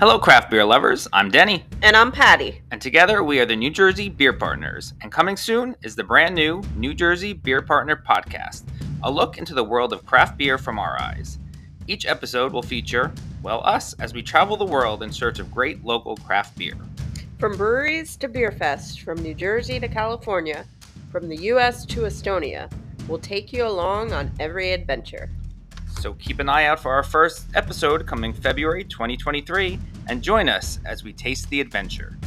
Hello, craft beer lovers. I'm Denny. And I'm Patty. And together we are the New Jersey Beer Partners. And coming soon is the brand new New Jersey Beer Partner Podcast, a look into the world of craft beer from our eyes. Each episode will feature, well, us as we travel the world in search of great local craft beer. From breweries to beer fest, from New Jersey to California, from the US to Estonia, we'll take you along on every adventure. So keep an eye out for our first episode coming February 2023 and join us as we taste the adventure.